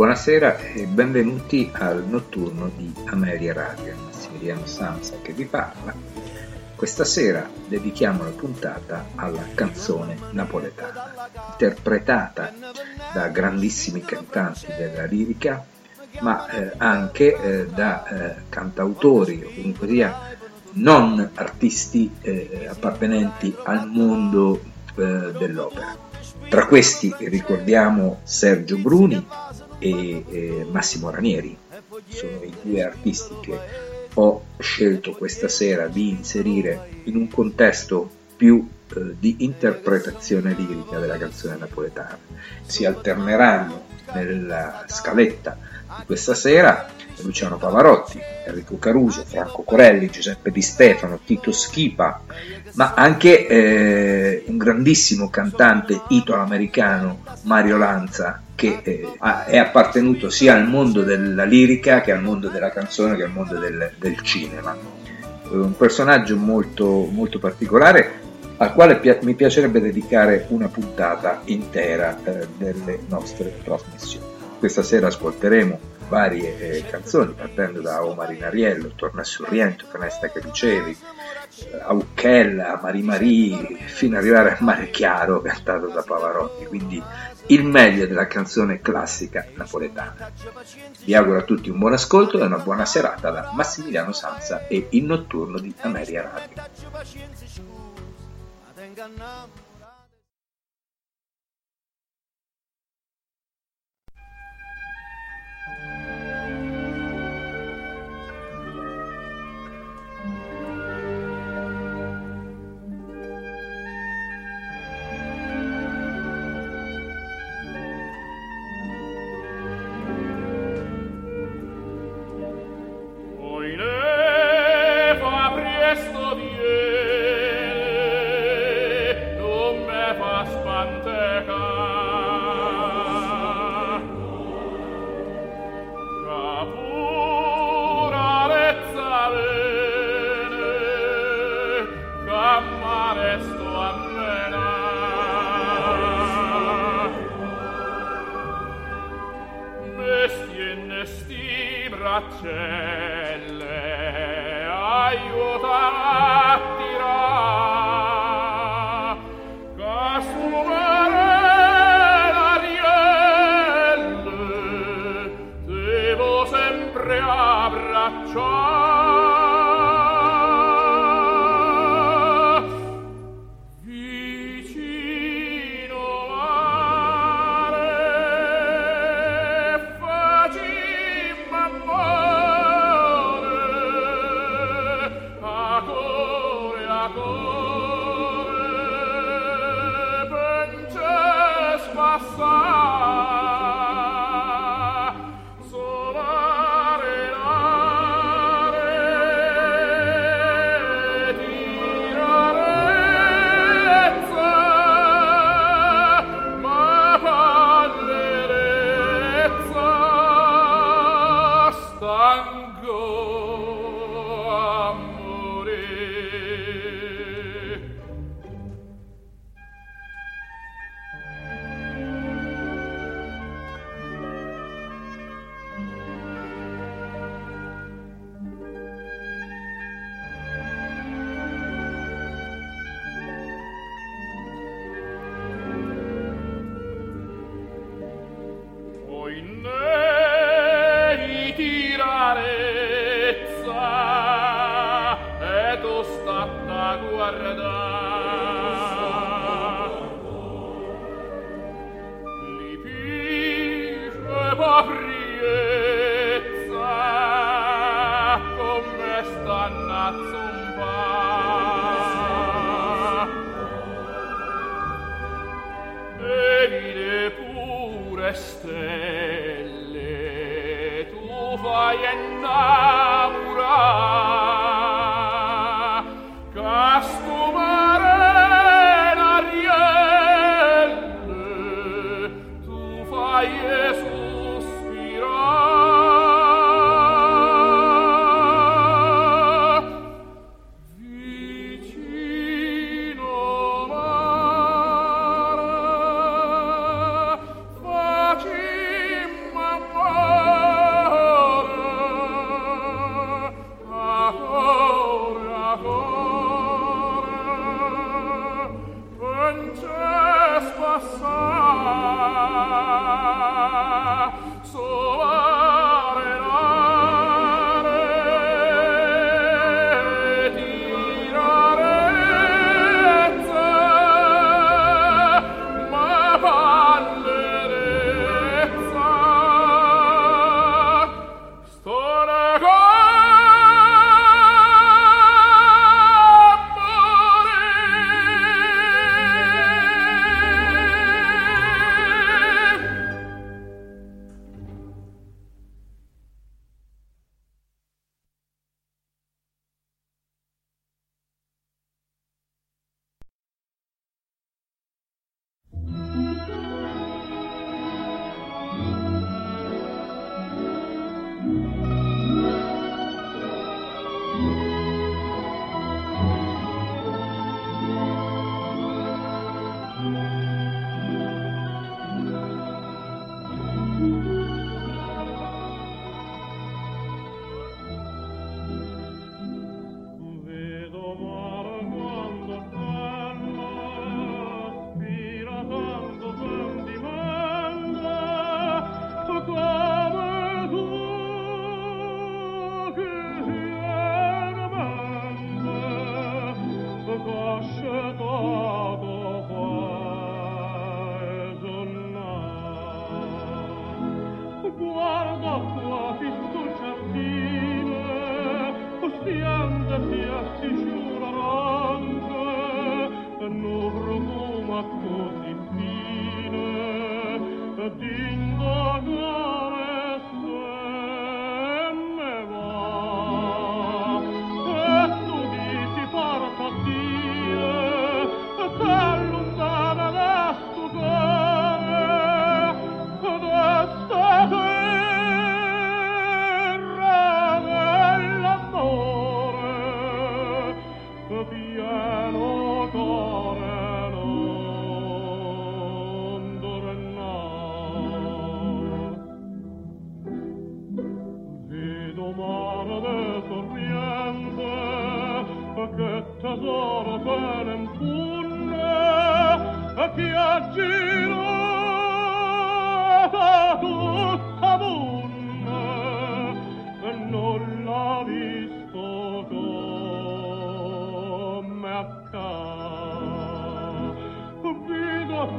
Buonasera e benvenuti al notturno di Ameria Radio, Massimiliano Sanza che vi parla. Questa sera dedichiamo la puntata alla canzone napoletana, interpretata da grandissimi cantanti della lirica, ma eh, anche eh, da eh, cantautori o comunque sia non artisti eh, appartenenti al mondo eh, dell'opera. Tra questi ricordiamo Sergio Bruni, e eh, Massimo Ranieri. Sono i due artisti che ho scelto questa sera di inserire in un contesto più eh, di interpretazione lirica della canzone napoletana. Si alterneranno nella scaletta di questa sera Luciano Pavarotti, Enrico Caruso, Franco Corelli, Giuseppe Di Stefano, Tito Schipa, ma anche eh, un grandissimo cantante italo-americano, Mario Lanza, che eh, è appartenuto sia al mondo della lirica che al mondo della canzone che al mondo del, del cinema. Un personaggio molto, molto particolare al quale pi- mi piacerebbe dedicare una puntata intera eh, delle nostre trasmissioni. Questa sera ascolteremo varie eh, canzoni, partendo da O Marinariello, Torna sul Riento, Canesta che dicevi, eh, a Ucchella, a Mari fino ad arrivare a Mare Chiaro, cantato da Pavarotti, quindi il meglio della canzone classica napoletana. Vi auguro a tutti un buon ascolto e una buona serata da Massimiliano Sanza e il notturno di Ameria Radio. Thank you.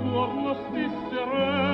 attorno stisse re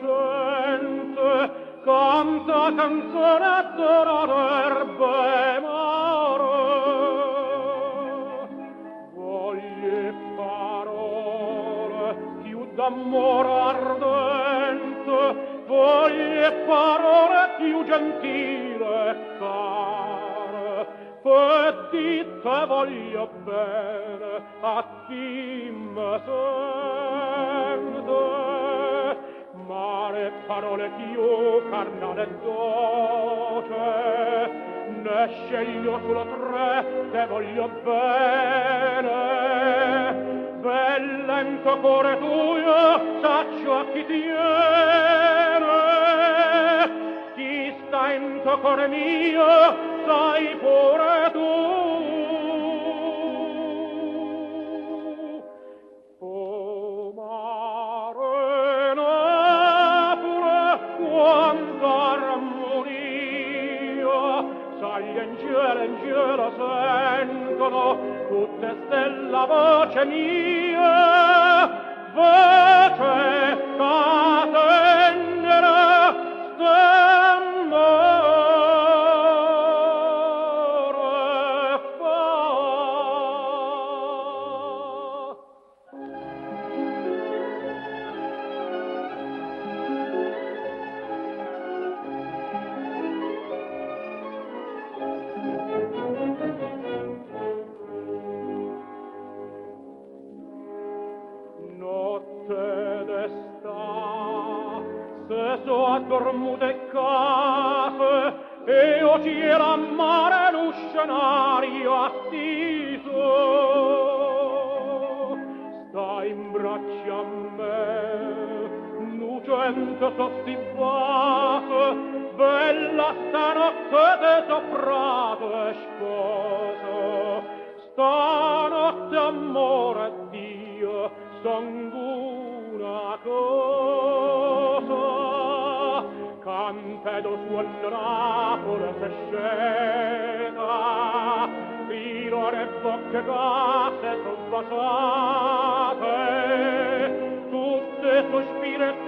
gente canta canzone d'oro d'erbe mare voglie parole più d'amore ardente voglie parole più gentile care. Che dite voglio bene a chi me sei parole più carnale e doce ne sceglio solo tre te voglio bene. Bel lento cuore tuo saccio a chi tiene. Chi sta in tuo cuore mio sai pure la voce mia. gente t'ostinvate, bella stanotte de soprate sposo. Stanotte amore a Dio, son una cosa, cantedo suonerà pure se scena, fino le bocche case son basate, tutte sospire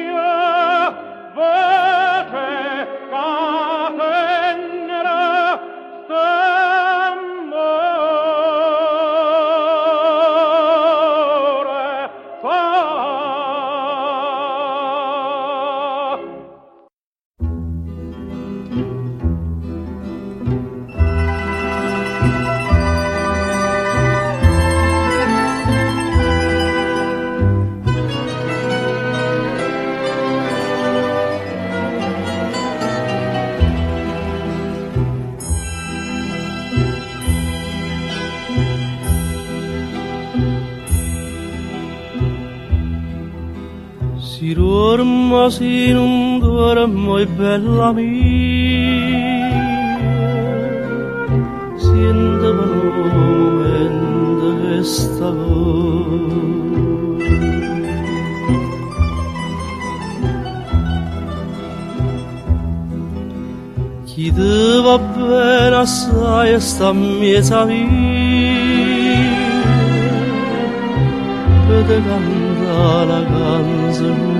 Virgin. Dormo si non dormo bella mia siente per un momento stavo va bene assai sta la canzone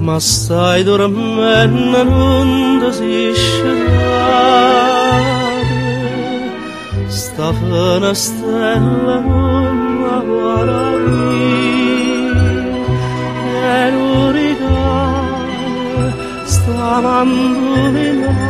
ma stai dormendo non si scerrate sta fina stella non e l'uricane sta mandolinato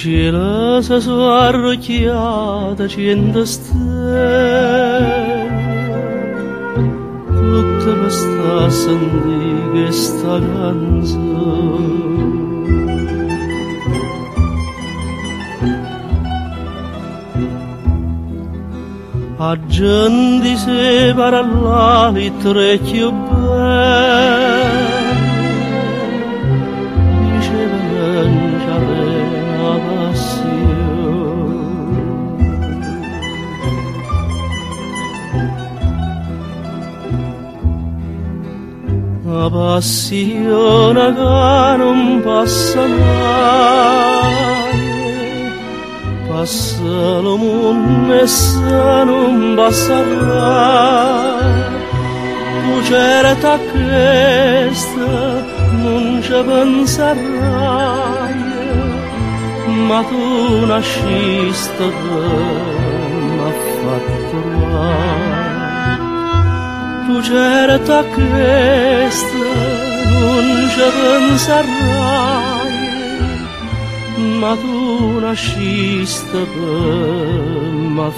Quisiera sazuar chiada cienda stella Tutta questa sandiga e sta canzone Aggendi se parallali trecchio bello 빠져나가는 바사나에 바사로 못매사는 바사라 Pucerta questa non ci penserai. Ma tu nasciste ben affatto mai tu certa questa non ci penserai ma tu nasciste per m'ha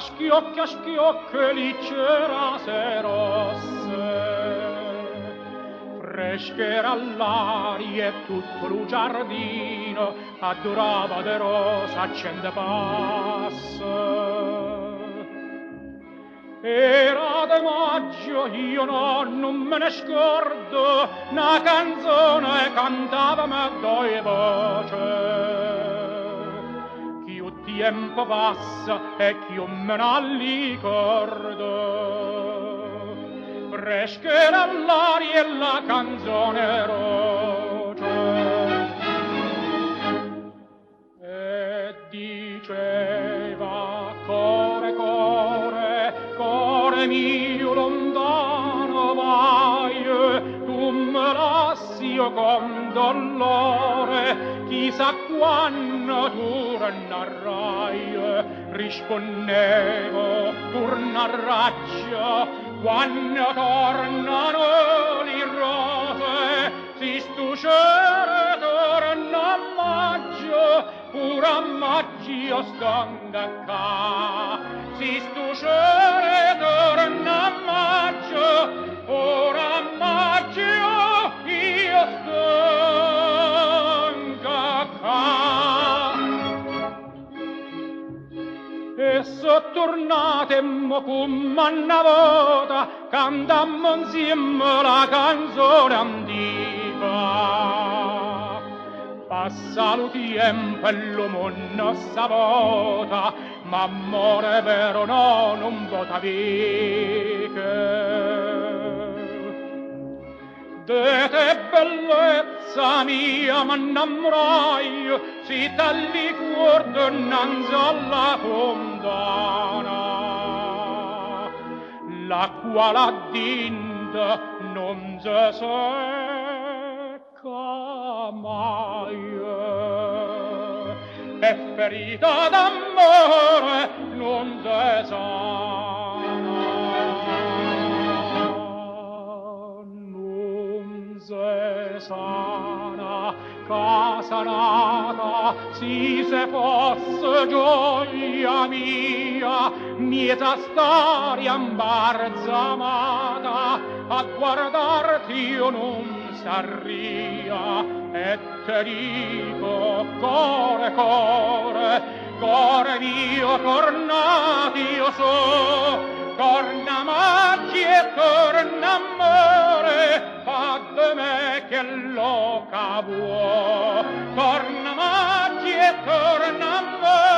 a schiocchi a schiocchi li cerase rosse. Freschera all'aria e tutto lo giardino addurava de rosa accende passa. Era de maggio, io no, non me ne scordo, una canzone cantava me due voce tempo passa e ch'io me ne ricordo frescherà l'aria e la canzone roce e diceva core core core mio lontano vai tu me lassi io con dolore chissà quando natura narrai rispondevo pur narraccia quando tornano le rose si stuscere torna a maggio pur a maggio stanga ca. Si stuscere torna a maggio ora tornatemmo cum una volta cantammo insieme la canzone antica. Passa lo tempo e l'uomo non vota, ma amore vero no, non vota viche de te bellezza mia m'innamorai si tali cuor d'ornanza alla fondana la qual addinta non se secca mai. E ferita d'amore non se sana se sana casa nata si se fosse gioia mia mieta storia imbarzamata a guardarti io non sarria. E te dico core core core mio tornati io so torna maggi e torna amore, fa de me che loca vuoi. Torna maggi e torna amore,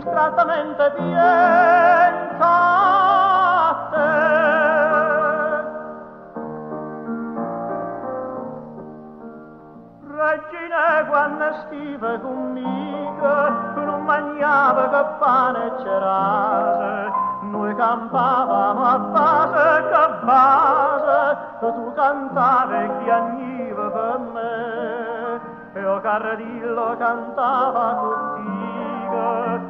tu, distrattamente pienza a te. Regina quando stiva conmigo non mangiava che pane e cerase noi campavamo a base che base e tu cantavi e chiagniva per me e o Cardillo cantava contigo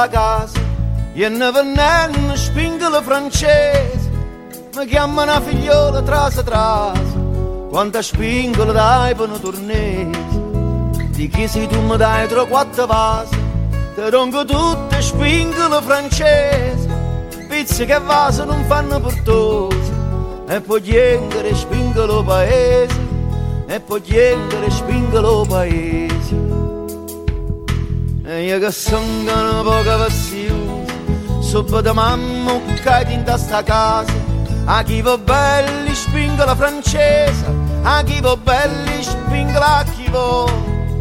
dalla casa e ne vennero spingolo francese. Mi chiamano una figliola trasa trasa quanta spingola dai per tornese. Di chi sei tu mi dai tre quattro vasi ti ronco tutte spingolo francese. Pizze che vasi non fanno portosi e poi chiedere spingolo paese e poi chiedere spingolo paese e io che sono un po' vazioso, sopra da mamma caiti in sta casa, a chi va belli spingo la francese, a chi va belli spingo la chi va.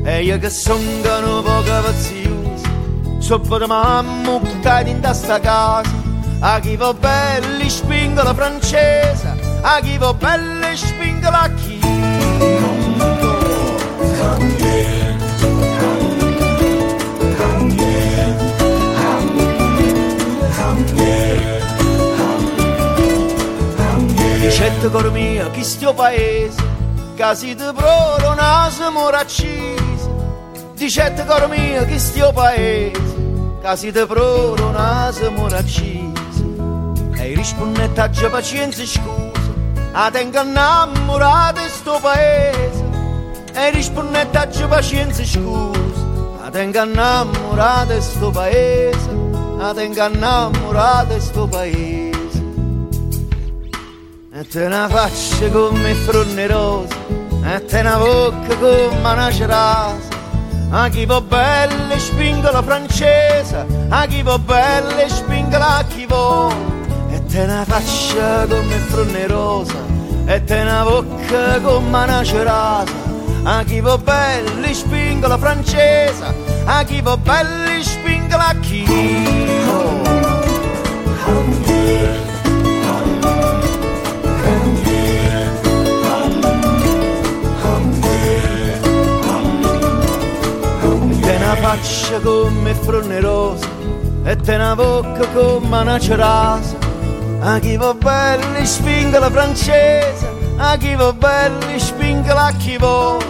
E io che sono un po' vazioso, sopra da mamma caiti in sta casa, a chi va belli spingo la francese, a chi va belli spingo la chi. Dicette cor mia chi stia paese, casi di proro naso moraccise. Dicette cor mia chi stia paese, casi di proro naso moraccise. E rispondette a già pazienza scusa, a tengo innamorato di sto paese. E rispondette a già pazienza scusa, a tengo innamorato di sto paese. A tengo innamorato di sto paese. E te una faccia come fronne rose, e te una bocca come una cerasa. A chi va belle spingo la francese, a chi va belle spingo la chi vuole. E te una faccia come fronne rosa, e te una bocca come una cerasa. A chi va belle spingo la francese, a chi va belle spingo la chi vuole. Faccia come fronne rosa e te una bocca come una cerasa a chi va belli spinga la francese a chi va belli spinga la chi vuole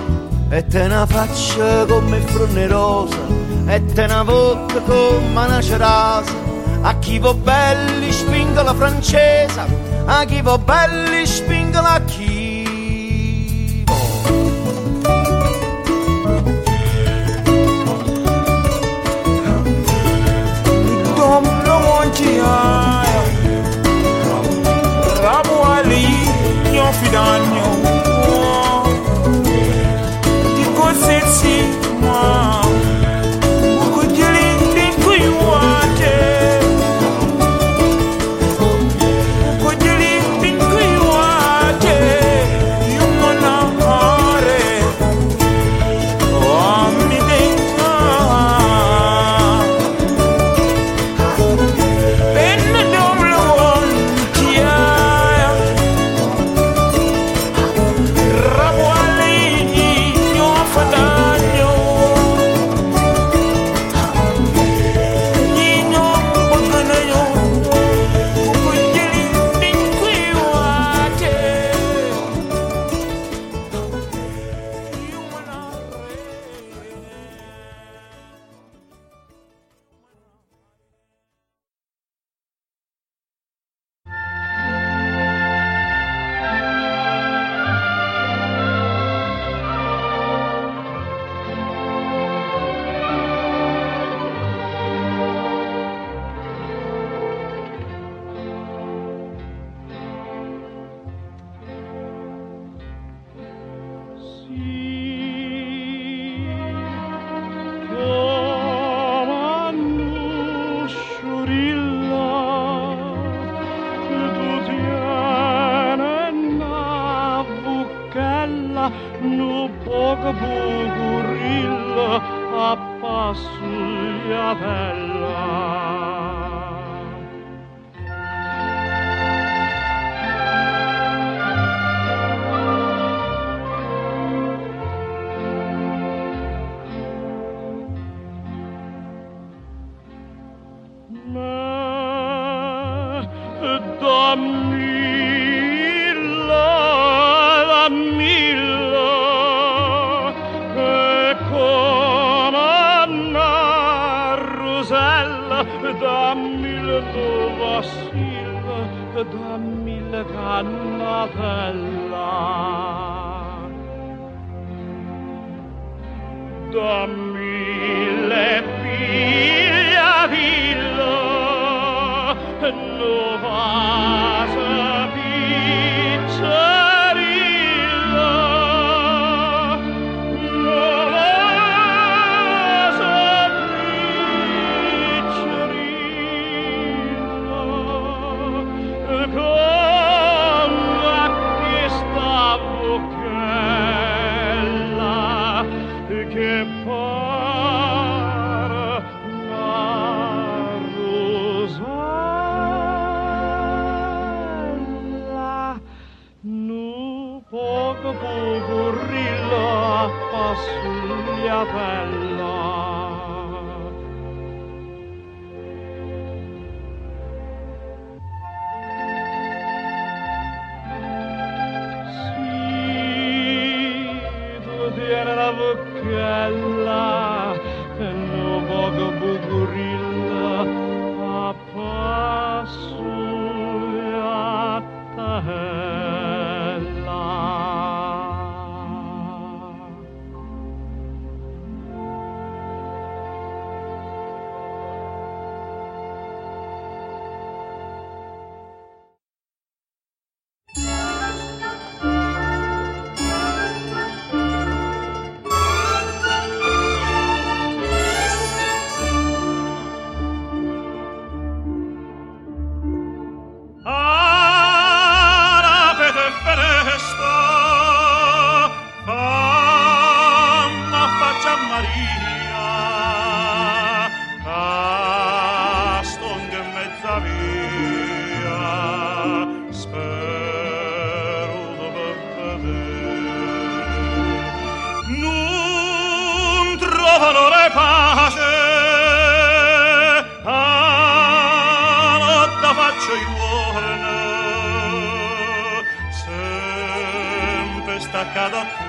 e te una faccia come fronne rosa e te ne vodka come una cerasa. A chi va belli spingo la francese, a chi va belli spingo la chi. Silve da mille cannatella. Da cada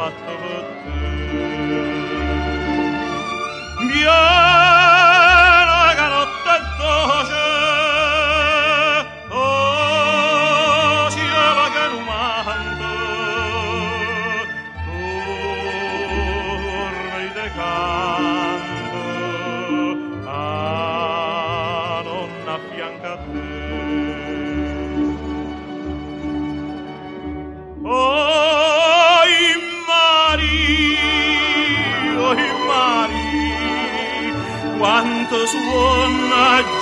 patlattı.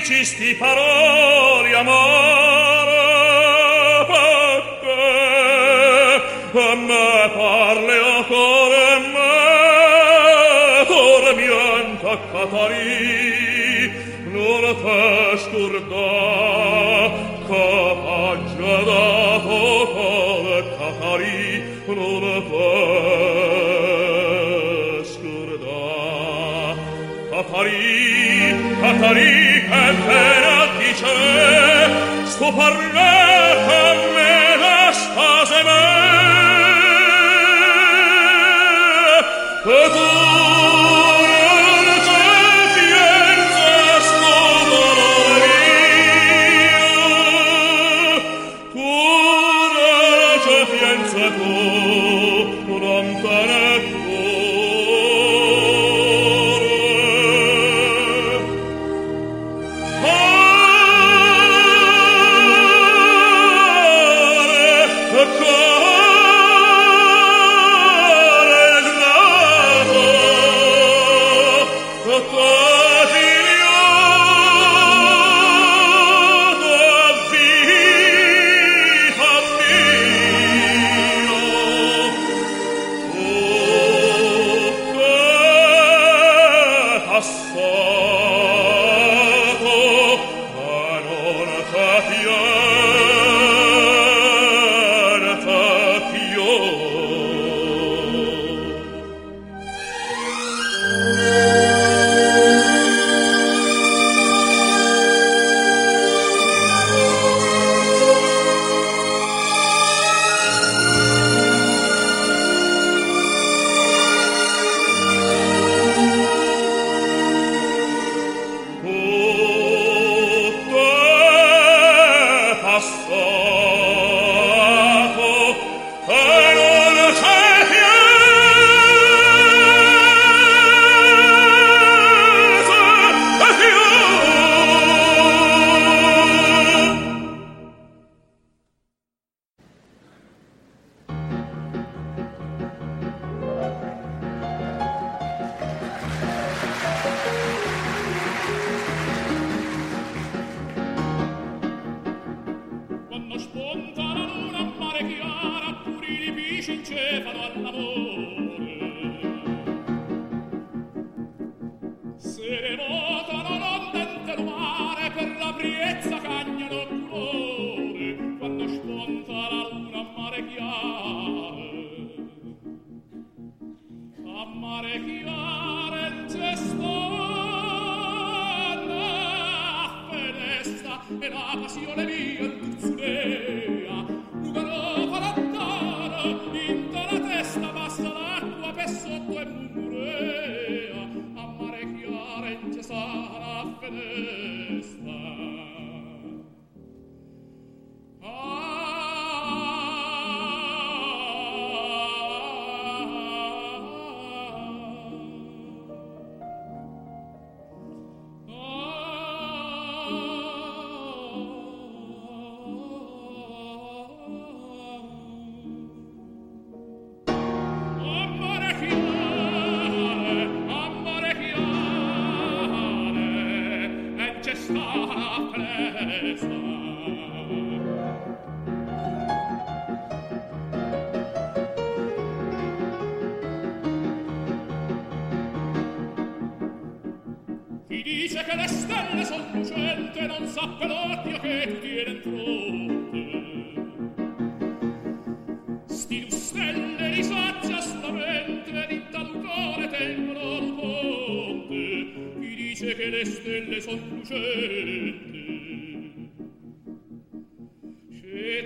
dici sti paroli amore perché a me parle a cuore me cuore mio intaccatari non te scurda capaggia da focale catari non te scurda catari catari appena dice sto parlando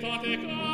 Veritate clare.